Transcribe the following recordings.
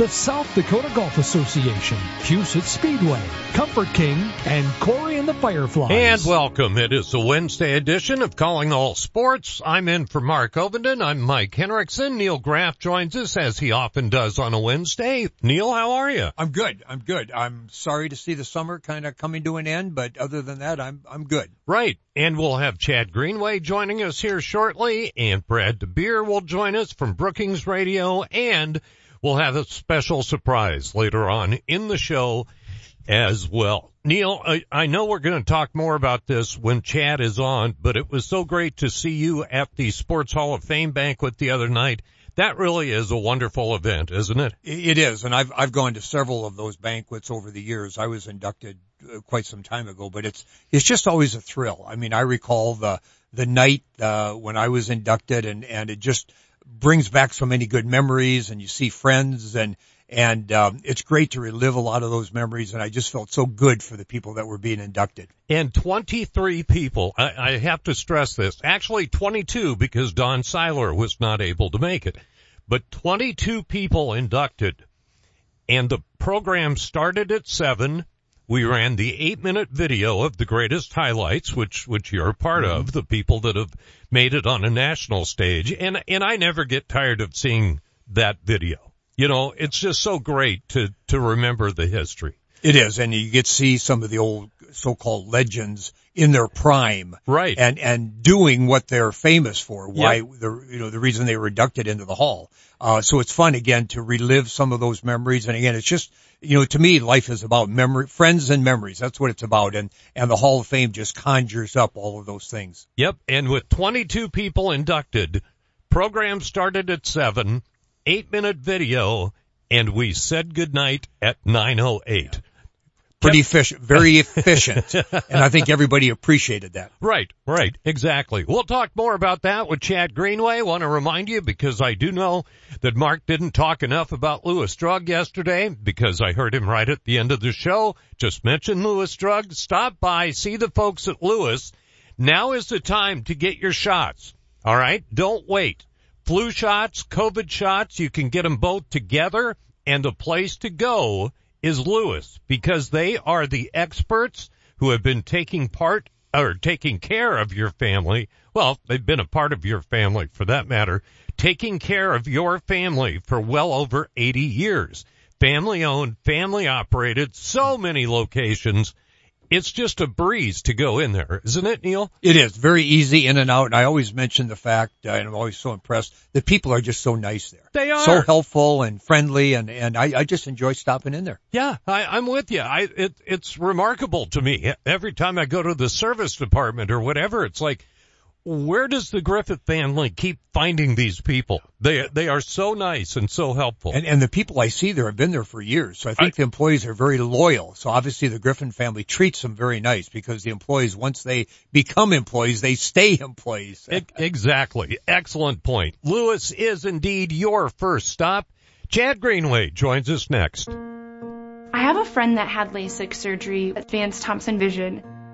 the South Dakota Golf Association, Huset Speedway, Comfort King, and Corey and the Fireflies. And welcome. It is a Wednesday edition of Calling All Sports. I'm in for Mark Ovenden. I'm Mike Henriksen. Neil Graff joins us as he often does on a Wednesday. Neil, how are you? I'm good. I'm good. I'm sorry to see the summer kind of coming to an end, but other than that, I'm I'm good. Right. And we'll have Chad Greenway joining us here shortly, and Brad DeBeer will join us from Brookings Radio, and we'll have a special surprise later on in the show as well. Neil, I, I know we're going to talk more about this when Chad is on, but it was so great to see you at the Sports Hall of Fame banquet the other night. That really is a wonderful event, isn't it? It is, and I've I've gone to several of those banquets over the years. I was inducted uh, quite some time ago, but it's it's just always a thrill. I mean, I recall the the night uh, when I was inducted, and and it just brings back so many good memories, and you see friends, and and um, it's great to relive a lot of those memories. And I just felt so good for the people that were being inducted. And 23 people, I, I have to stress this, actually 22 because Don Seiler was not able to make it, but 22 people inducted. And the program started at 7. We ran the eight minute video of the greatest highlights, which, which you're a part mm-hmm. of, the people that have made it on a national stage. And, and I never get tired of seeing that video you know, it's just so great to, to remember the history. It is, and you get to see some of the old so-called legends in their prime, right? And and doing what they're famous for. Why yep. the you know the reason they were inducted into the hall. Uh, so it's fun again to relive some of those memories. And again, it's just you know to me, life is about memory, friends, and memories. That's what it's about. And and the Hall of Fame just conjures up all of those things. Yep. And with 22 people inducted, program started at seven eight minute video and we said goodnight at 908. Pretty efficient, very efficient. and I think everybody appreciated that. Right, right, exactly. We'll talk more about that with Chad Greenway. Want to remind you because I do know that Mark didn't talk enough about Lewis Drug yesterday because I heard him right at the end of the show. Just mention Lewis Drug. Stop by, see the folks at Lewis. Now is the time to get your shots. All right. Don't wait flu shots, COVID shots, you can get them both together and the place to go is Lewis because they are the experts who have been taking part or taking care of your family. Well, they've been a part of your family for that matter, taking care of your family for well over 80 years. Family owned, family operated, so many locations it's just a breeze to go in there, isn't it, Neil? It is very easy in and out. And I always mention the fact, uh, and I'm always so impressed that people are just so nice there. They are so helpful and friendly, and and I, I just enjoy stopping in there. Yeah, I, I'm with you. I it, it's remarkable to me every time I go to the service department or whatever. It's like where does the Griffin family keep finding these people? They they are so nice and so helpful. And and the people I see there have been there for years. So I think I, the employees are very loyal. So obviously the Griffin family treats them very nice because the employees once they become employees, they stay employees. exactly. Excellent point. Lewis is indeed your first stop. Chad Greenway joins us next. I have a friend that had LASIK surgery at Vance Thompson Vision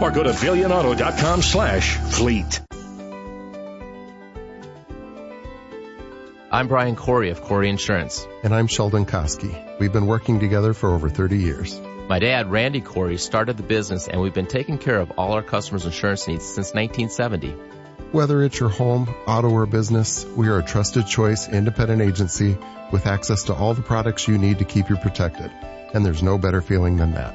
or go to billionauto.com slash fleet. I'm Brian Corey of Corey Insurance. And I'm Sheldon Koski. We've been working together for over 30 years. My dad, Randy Corey, started the business and we've been taking care of all our customers' insurance needs since 1970. Whether it's your home, auto, or business, we are a trusted choice independent agency with access to all the products you need to keep you protected. And there's no better feeling than that.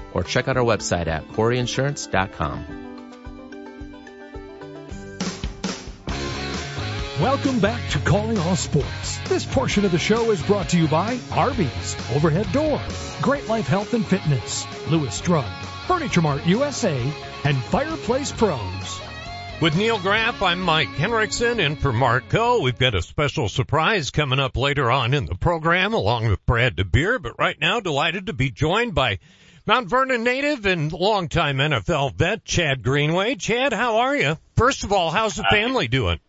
or check out our website at coreyinsurance.com. Welcome back to Calling All Sports. This portion of the show is brought to you by Arby's, Overhead Door, Great Life Health and Fitness, Lewis Drug, Furniture Mart USA, and Fireplace Pros. With Neil Graff, I'm Mike Henriksen, and for Marco. We've got a special surprise coming up later on in the program along with Brad DeBeer, but right now delighted to be joined by Mount Vernon native and longtime NFL vet, Chad Greenway. Chad, how are you? First of all, how's the family doing?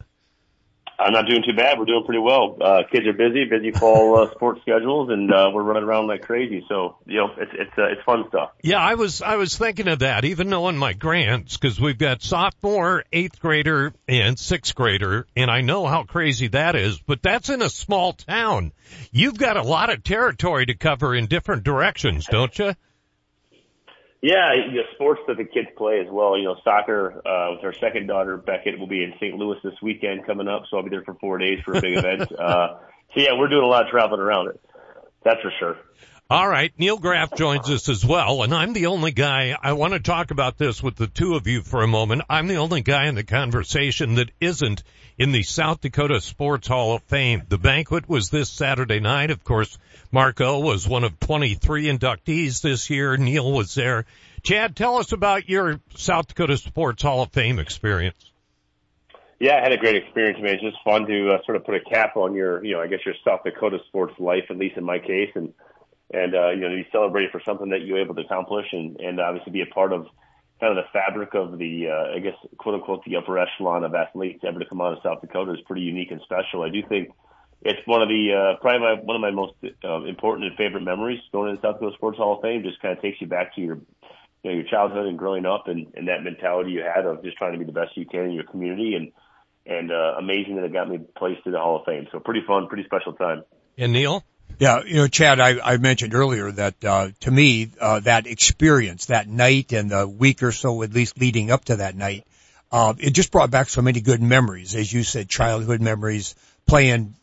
I'm not doing too bad. We're doing pretty well. Uh, kids are busy, busy fall uh, sports schedules, and uh, we're running around like crazy. So you know, it's it's uh, it's fun stuff. Yeah, I was I was thinking of that, even knowing my grants, because we've got sophomore, eighth grader, and sixth grader, and I know how crazy that is. But that's in a small town. You've got a lot of territory to cover in different directions, don't you? Yeah, you know, sports that the kids play as well. You know, soccer uh, with our second daughter Beckett will be in St. Louis this weekend coming up, so I'll be there for four days for a big event. Uh, so yeah, we're doing a lot of traveling around it. That's for sure. All right, Neil Graff joins us as well, and I'm the only guy. I want to talk about this with the two of you for a moment. I'm the only guy in the conversation that isn't in the South Dakota Sports Hall of Fame. The banquet was this Saturday night. Of course, Marco was one of 23 inductees this year. Neil was there. Chad, tell us about your South Dakota Sports Hall of Fame experience. Yeah, I had a great experience, man. It's just fun to uh, sort of put a cap on your, you know, I guess your South Dakota sports life, at least in my case, and and uh, you know, to be celebrated for something that you were able to accomplish, and and obviously be a part of kind of the fabric of the, uh, I guess, quote unquote, the upper echelon of athletes ever to come out of South Dakota is pretty unique and special. I do think it's one of the uh, probably my, one of my most uh, important and favorite memories going to the South Dakota Sports Hall of Fame. Just kind of takes you back to your you know your childhood and growing up and, and that mentality you had of just trying to be the best you can in your community and and uh, amazing that it got me placed in the Hall of Fame. So pretty fun, pretty special time. And Neil. Yeah, you know, Chad, I, I mentioned earlier that uh, to me uh, that experience, that night and the week or so at least leading up to that night, uh, it just brought back so many good memories, as you said, childhood memories, playing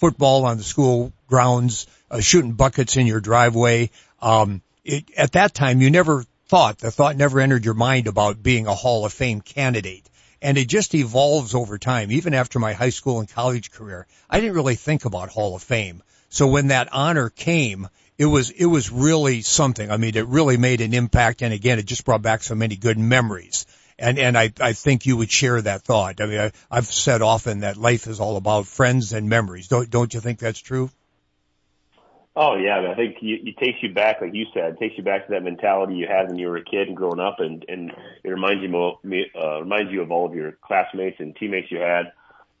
football on the school grounds, uh, shooting buckets in your driveway. Um, it, at that time, you never thought, the thought never entered your mind about being a Hall of Fame candidate. And it just evolves over time. Even after my high school and college career, I didn't really think about Hall of Fame. So when that honor came, it was, it was really something. I mean, it really made an impact. And again, it just brought back so many good memories. And, and I, I think you would share that thought. I mean, I, I've said often that life is all about friends and memories. Don't, don't you think that's true? Oh yeah, I, mean, I think you, it takes you back, like you said, it takes you back to that mentality you had when you were a kid and growing up, and and it reminds you uh, reminds you of all of your classmates and teammates you had,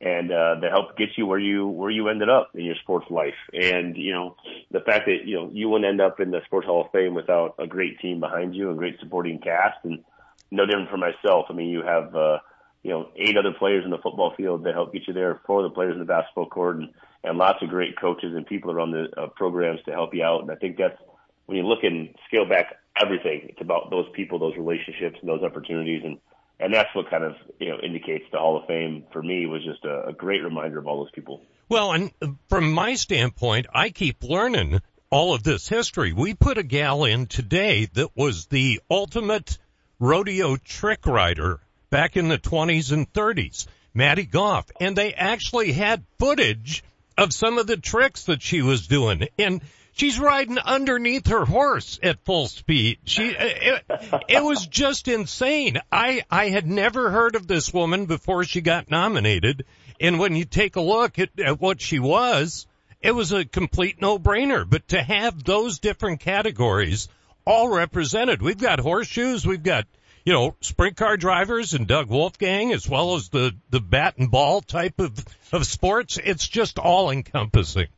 and uh, that helped get you where you where you ended up in your sports life. And you know, the fact that you know you wouldn't end up in the Sports Hall of Fame without a great team behind you, a great supporting cast, and no different for myself. I mean, you have uh, you know eight other players in the football field that help get you there, four other players in the basketball court, and and lots of great coaches and people around the uh, programs to help you out. And I think that's when you look and scale back everything, it's about those people, those relationships, and those opportunities, and and that's what kind of you know indicates the Hall of Fame for me was just a, a great reminder of all those people. Well, and from my standpoint, I keep learning all of this history. We put a gal in today that was the ultimate rodeo trick rider back in the 20s and 30s, Maddie Goff, and they actually had footage of some of the tricks that she was doing. And she's riding underneath her horse at full speed. She, it, it was just insane. I, I had never heard of this woman before she got nominated. And when you take a look at, at what she was, it was a complete no-brainer. But to have those different categories all represented, we've got horseshoes, we've got, you know, sprint car drivers and Doug Wolfgang, as well as the, the bat and ball type of, of sports. It's just all encompassing.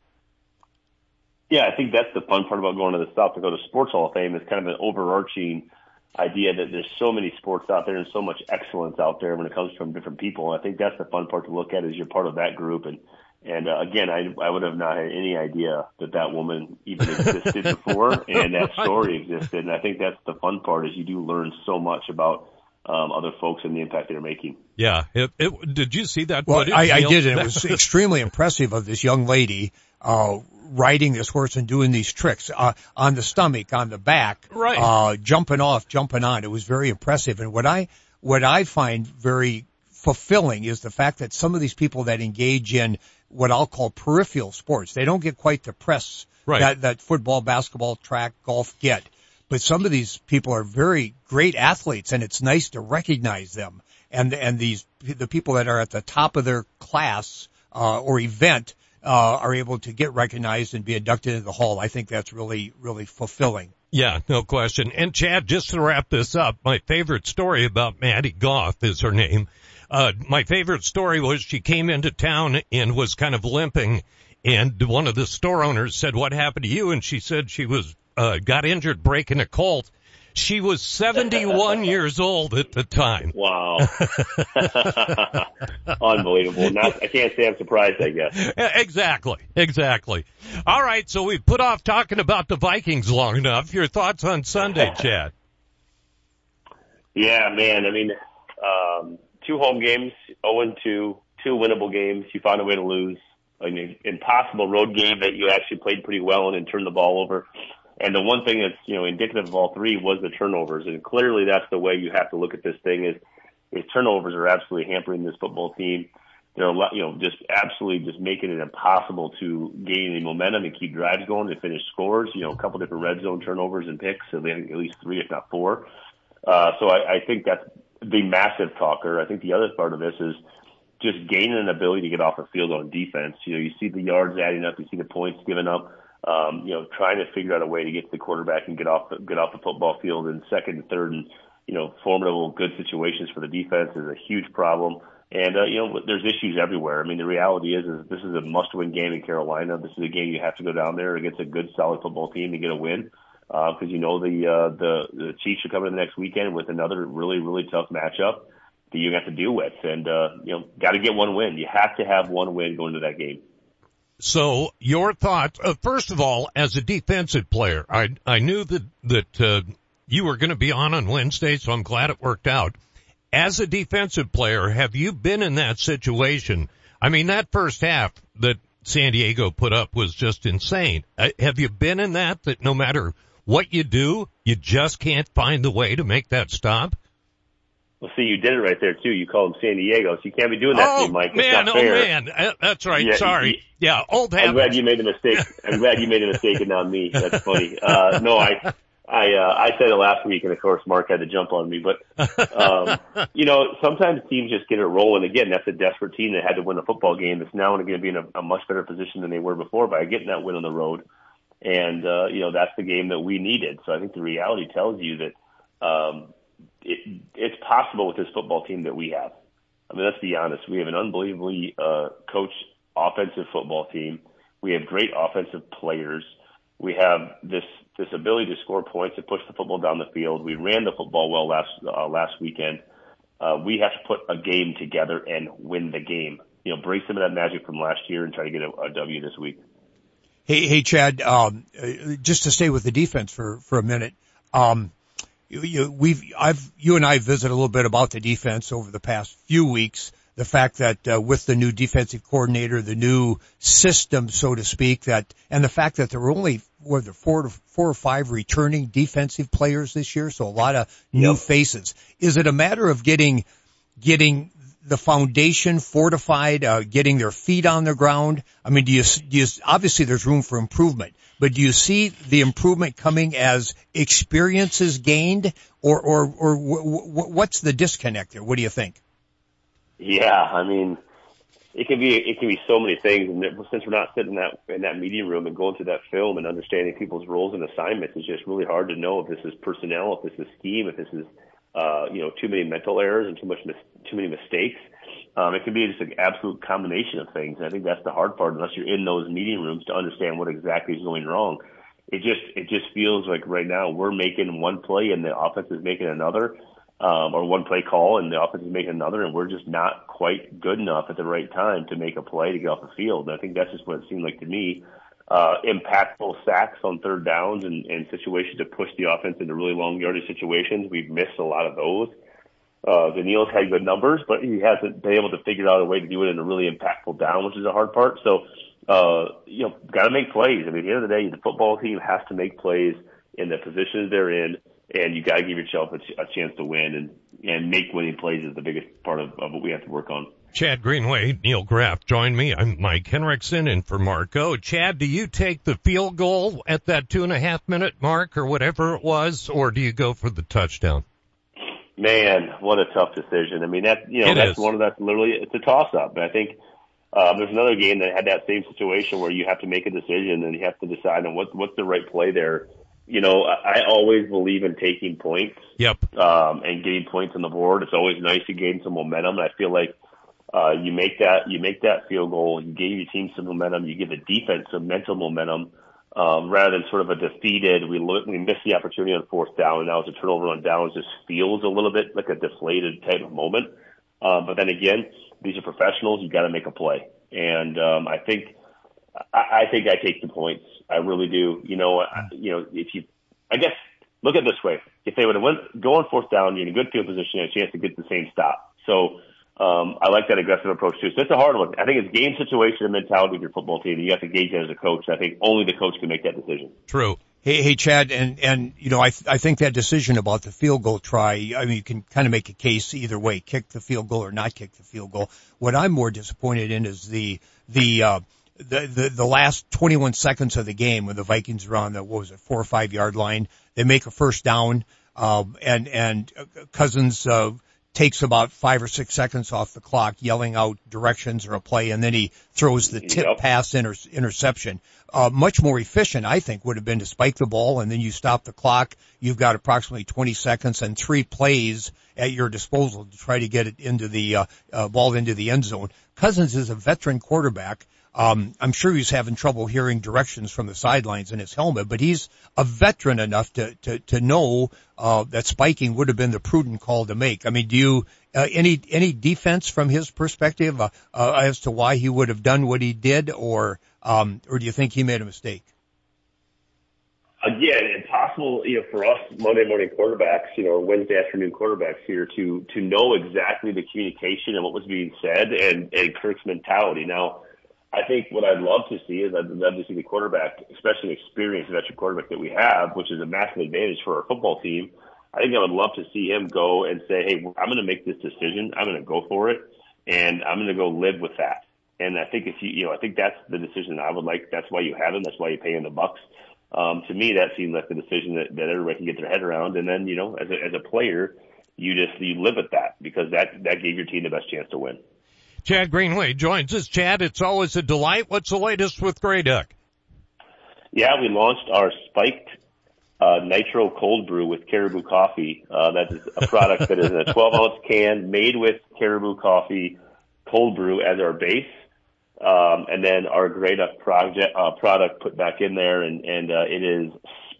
Yeah, I think that's the fun part about going to the South Dakota Sports Hall of Fame is kind of an overarching idea that there's so many sports out there and so much excellence out there when it comes from different people. And I think that's the fun part to look at is you're part of that group. And and uh, again, I I would have not had any idea that that woman even existed before and that story existed. And I think that's the fun part is you do learn so much about um, other folks and the impact they're making. Yeah. It, it, did you see that? Well, I, I did, and it was extremely impressive of this young lady uh, riding this horse and doing these tricks uh, on the stomach, on the back, right? Uh, jumping off, jumping on. It was very impressive. And what I what I find very fulfilling is the fact that some of these people that engage in what I'll call peripheral sports, they don't get quite the press right. that that football, basketball, track, golf get. But some of these people are very great athletes, and it's nice to recognize them. And and these the people that are at the top of their class uh, or event uh, are able to get recognized and be inducted into the hall. I think that's really, really fulfilling. Yeah, no question. And Chad, just to wrap this up, my favorite story about Maddie Goff is her name. Uh, my favorite story was she came into town and was kind of limping and one of the store owners said, what happened to you? And she said she was, uh, got injured breaking a colt she was 71 years old at the time. Wow. Unbelievable. Not, I can't say I'm surprised, I guess. Exactly. Exactly. All right. So we've put off talking about the Vikings long enough. Your thoughts on Sunday, Chad? Yeah, man. I mean, um, two home games, 0 2, two winnable games. You found a way to lose. An impossible road game that you actually played pretty well in and turned the ball over. And the one thing that's, you know, indicative of all three was the turnovers. And clearly that's the way you have to look at this thing is, is turnovers are absolutely hampering this football team. They're, you know, just absolutely just making it impossible to gain any momentum and keep drives going to finish scores. You know, a couple different red zone turnovers and picks, so they had at least three, if not four. Uh, so I, I think that's the massive talker. I think the other part of this is just gaining an ability to get off the field on defense. You know, you see the yards adding up, you see the points given up um, you know, trying to figure out a way to get to the quarterback and get off the, get off the football field in second and third and, you know, formidable good situations for the defense is a huge problem. And, uh, you know, there's issues everywhere. I mean, the reality is, is this is a must win game in Carolina. This is a game you have to go down there against a good, solid football team to get a win. Uh, cause you know, the, uh, the, the Chiefs are coming in the next weekend with another really, really tough matchup that you have to deal with. And, uh, you know, got to get one win. You have to have one win going to that game. So your thoughts, uh, first of all, as a defensive player, I, I knew that, that, uh, you were going to be on on Wednesday, so I'm glad it worked out. As a defensive player, have you been in that situation? I mean, that first half that San Diego put up was just insane. Uh, have you been in that, that no matter what you do, you just can't find the way to make that stop? Well, see, you did it right there too. You called him San Diego, so you can't be doing that oh, to me, Mike. It's man, oh man, uh, that's right. Yeah, Sorry. yeah, old habits. I'm glad you made the mistake. I'm glad you made a mistake and not me. That's funny. Uh, no, I, I, uh, I said it last week and of course Mark had to jump on me, but, um, you know, sometimes teams just get it rolling. Again, that's a desperate team that had to win a football game that's now going to be in a, a much better position than they were before by getting that win on the road. And, uh, you know, that's the game that we needed. So I think the reality tells you that, um, it, it's possible with this football team that we have. I mean, let's be honest. We have an unbelievably uh, coached offensive football team. We have great offensive players. We have this this ability to score points and push the football down the field. We ran the football well last uh, last weekend. Uh, we have to put a game together and win the game. You know, break some of that magic from last year and try to get a, a W this week. Hey, hey, Chad. Um, uh, just to stay with the defense for for a minute. Um, you, you, we've I've you and I visited a little bit about the defense over the past few weeks the fact that uh, with the new defensive coordinator, the new system, so to speak, that and the fact that there were only were there four to four or five returning defensive players this year, so a lot of new yep. faces. Is it a matter of getting getting the foundation fortified, uh, getting their feet on the ground? I mean, do you, do you obviously there's room for improvement, but do you see the improvement coming as experiences gained, or or or what's the disconnect there? What do you think? Yeah, I mean, it can be it can be so many things. And since we're not sitting in that in that meeting room and going through that film and understanding people's roles and assignments, it's just really hard to know if this is personnel, if this is scheme, if this is uh, you know too many mental errors and too much mis- too many mistakes. Um, it can be just an absolute combination of things. And I think that's the hard part, unless you're in those meeting rooms to understand what exactly is going wrong. It just it just feels like right now we're making one play and the offense is making another um, or one play call and the offense is making another, and we're just not quite good enough at the right time to make a play to get off the field. And I think that's just what it seemed like to me. Uh, impactful sacks on third downs and, and situations to push the offense into really long yardage situations. We've missed a lot of those. Uh, Danielle's had good numbers, but he hasn't been able to figure out a way to do it in a really impactful down, which is the hard part. So, uh, you know, got to make plays. I mean, at the end of the day, the football team has to make plays in the positions they're in and you got to give yourself a, ch- a, chance to win and and make winning plays is the biggest part of, of what we have to work on. Chad Greenway, Neil Graff join me. I'm Mike Henriksen in for Marco. Chad, do you take the field goal at that two and a half minute mark or whatever it was, or do you go for the touchdown? Man, what a tough decision. I mean, that you know, it that's is. one of that's literally it's a toss up. I think um, there's another game that had that same situation where you have to make a decision and you have to decide on what what's the right play there you know, I always believe in taking points. Yep. Um, and getting points on the board. It's always nice to gain some momentum. And I feel like, uh, you make that, you make that field goal, you give your team some momentum, you give the defense some mental momentum, um, rather than sort of a defeated, we look, we miss the opportunity on fourth down now it's a turnover on downs just feels a little bit like a deflated type of moment. Um, but then again, these are professionals. You got to make a play. And, um, I think, I, I think I take the points. I really do. You know, I, you know, if you, I guess, look at it this way: if they would have went go on fourth down, you're in a good field position, and a chance to get the same stop. So. Um, I like that aggressive approach too. So it's a hard one. I think it's game situation and mentality of your football team. You have to gauge that as a coach. I think only the coach can make that decision. True. Hey, hey, Chad, and and you know, I th- I think that decision about the field goal try. I mean, you can kind of make a case either way: kick the field goal or not kick the field goal. What I'm more disappointed in is the the uh, the, the, the last 21 seconds of the game when the Vikings are on the, what was it, four or five yard line, they make a first down, um, and, and Cousins, uh, takes about five or six seconds off the clock yelling out directions or a play and then he throws the tip yep. pass inter- interception. Uh, much more efficient, I think, would have been to spike the ball and then you stop the clock. You've got approximately 20 seconds and three plays at your disposal to try to get it into the, uh, uh, ball into the end zone. Cousins is a veteran quarterback. Um, I'm sure he's having trouble hearing directions from the sidelines in his helmet, but he's a veteran enough to to to know uh, that spiking would have been the prudent call to make. I mean, do you uh, any any defense from his perspective uh, uh, as to why he would have done what he did, or um, or do you think he made a mistake? Again, impossible, you know, for us Monday morning quarterbacks, you know, Wednesday afternoon quarterbacks here to to know exactly the communication and what was being said and and Kirk's mentality. Now I think what I'd love to see is I'd love to see the quarterback, especially an experienced veteran quarterback that we have, which is a massive advantage for our football team. I think I would love to see him go and say, Hey, I'm going to make this decision. I'm going to go for it and I'm going to go live with that. And I think if you, you know, I think that's the decision I would like. That's why you have him. That's why you pay him the bucks. Um, to me, that seems like the decision that, that everybody can get their head around. And then, you know, as a, as a player, you just, you live with that because that, that gave your team the best chance to win. Chad Greenway joins us. Chad, it's always a delight. What's the latest with Grey Duck? Yeah, we launched our spiked uh, Nitro Cold Brew with Caribou Coffee. Uh, that is a product that is in a 12 ounce can made with Caribou Coffee cold brew as our base. Um, and then our Grey Duck project, uh, product put back in there and, and, uh, it is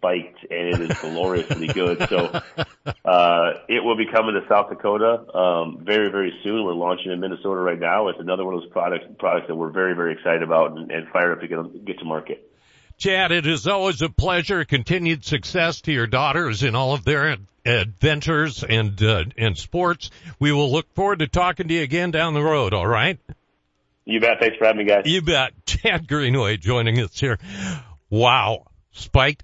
spiked and it is gloriously good. So, uh, it will be coming to South Dakota, um, very, very soon. We're launching in Minnesota right now. It's another one of those products, products that we're very, very excited about and, and fired up to get, get to market. Chad, it is always a pleasure. Continued success to your daughters in all of their adventures and uh, and sports. We will look forward to talking to you again down the road. All right. You bet. Thanks for having me, guys. You bet. Chad Greenway joining us here. Wow, Spike,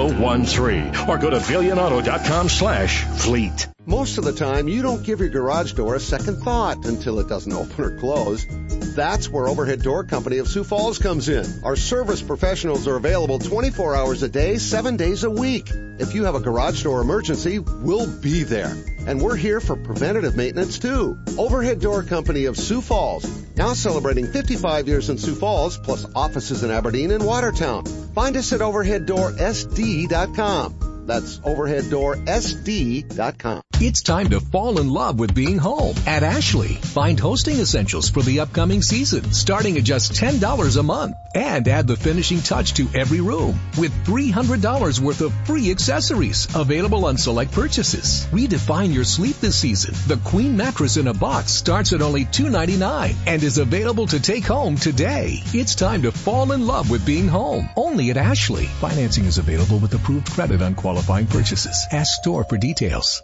1013 or go to billionauto.com slash fleet. Most of the time, you don't give your garage door a second thought until it doesn't open or close. That's where Overhead Door Company of Sioux Falls comes in. Our service professionals are available 24 hours a day, 7 days a week. If you have a garage door emergency, we'll be there. And we're here for preventative maintenance too. Overhead Door Company of Sioux Falls, now celebrating 55 years in Sioux Falls, plus offices in Aberdeen and Watertown. Find us at overheaddoorsd.com. That's overheaddoorsd.com. It's time to fall in love with being home at Ashley. Find hosting essentials for the upcoming season, starting at just $10 a month. And add the finishing touch to every room with $300 worth of free accessories available on select purchases. Redefine your sleep this season. The Queen mattress in a box starts at only $2.99 and is available to take home today. It's time to fall in love with being home. Only at Ashley. Financing is available with approved credit on qualifying purchases. Ask store for details.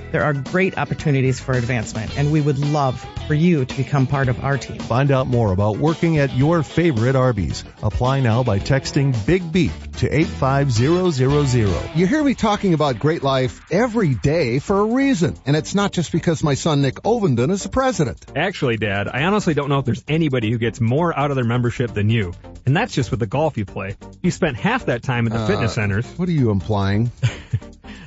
There are great opportunities for advancement, and we would love for you to become part of our team. Find out more about working at your favorite Arby's. Apply now by texting Big Beef to 85000. You hear me talking about great life every day for a reason, and it's not just because my son Nick Ovenden is the president. Actually, Dad, I honestly don't know if there's anybody who gets more out of their membership than you. And that's just with the golf you play. You spent half that time at the uh, fitness centers. What are you implying?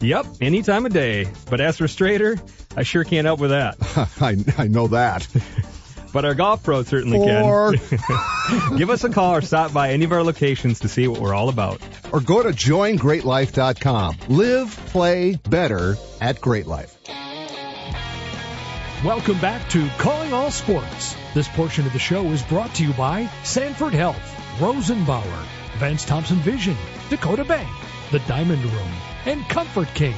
Yep, any time of day. But as for straighter, I sure can't help with that. I, I know that. but our golf pros certainly or... can. Give us a call or stop by any of our locations to see what we're all about. Or go to joingreatlife.com. Live, play better at Great Life. Welcome back to Calling All Sports. This portion of the show is brought to you by Sanford Health, Rosenbauer, Vance Thompson Vision, Dakota Bank, The Diamond Room, and Comfort King.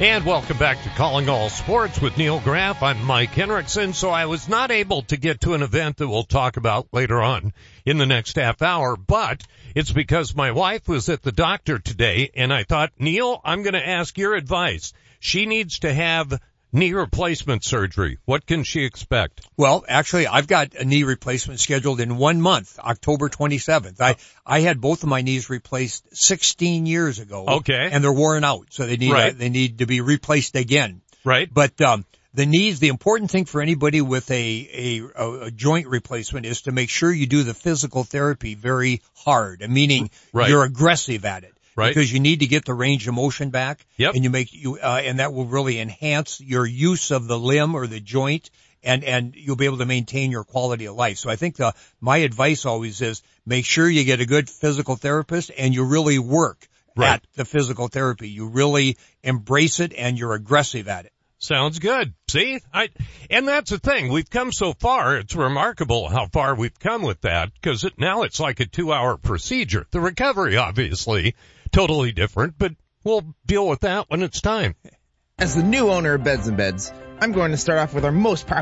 And welcome back to Calling All Sports with Neil Graff. I'm Mike Henriksen. So I was not able to get to an event that we'll talk about later on in the next half hour, but it's because my wife was at the doctor today and I thought, Neil, I'm going to ask your advice. She needs to have knee replacement surgery. What can she expect? Well, actually, I've got a knee replacement scheduled in one month, October 27th. I, I had both of my knees replaced 16 years ago. Okay. And they're worn out, so they need, Right. they need to be replaced again. Right. But, um, the knees, the important thing for anybody with a, a, a, a joint replacement is to make sure you do the physical therapy very hard, meaning Right. you're aggressive at it. Right. Because you need to get the range of motion back. Yep. And you make you, uh, and that will really enhance your use of the limb or the joint and, and you'll be able to maintain your quality of life. So I think the, my advice always is make sure you get a good physical therapist and you really work Right. at the physical therapy. You really embrace it and you're aggressive at it. Sounds good. See, I, and that's the thing. We've come so far. It's remarkable how far we've come with that because it, now it's like a two hour procedure. The recovery, obviously, totally different, but we'll deal with that when it's time. As the new owner of Beds and Beds, I'm going to start off with our most popular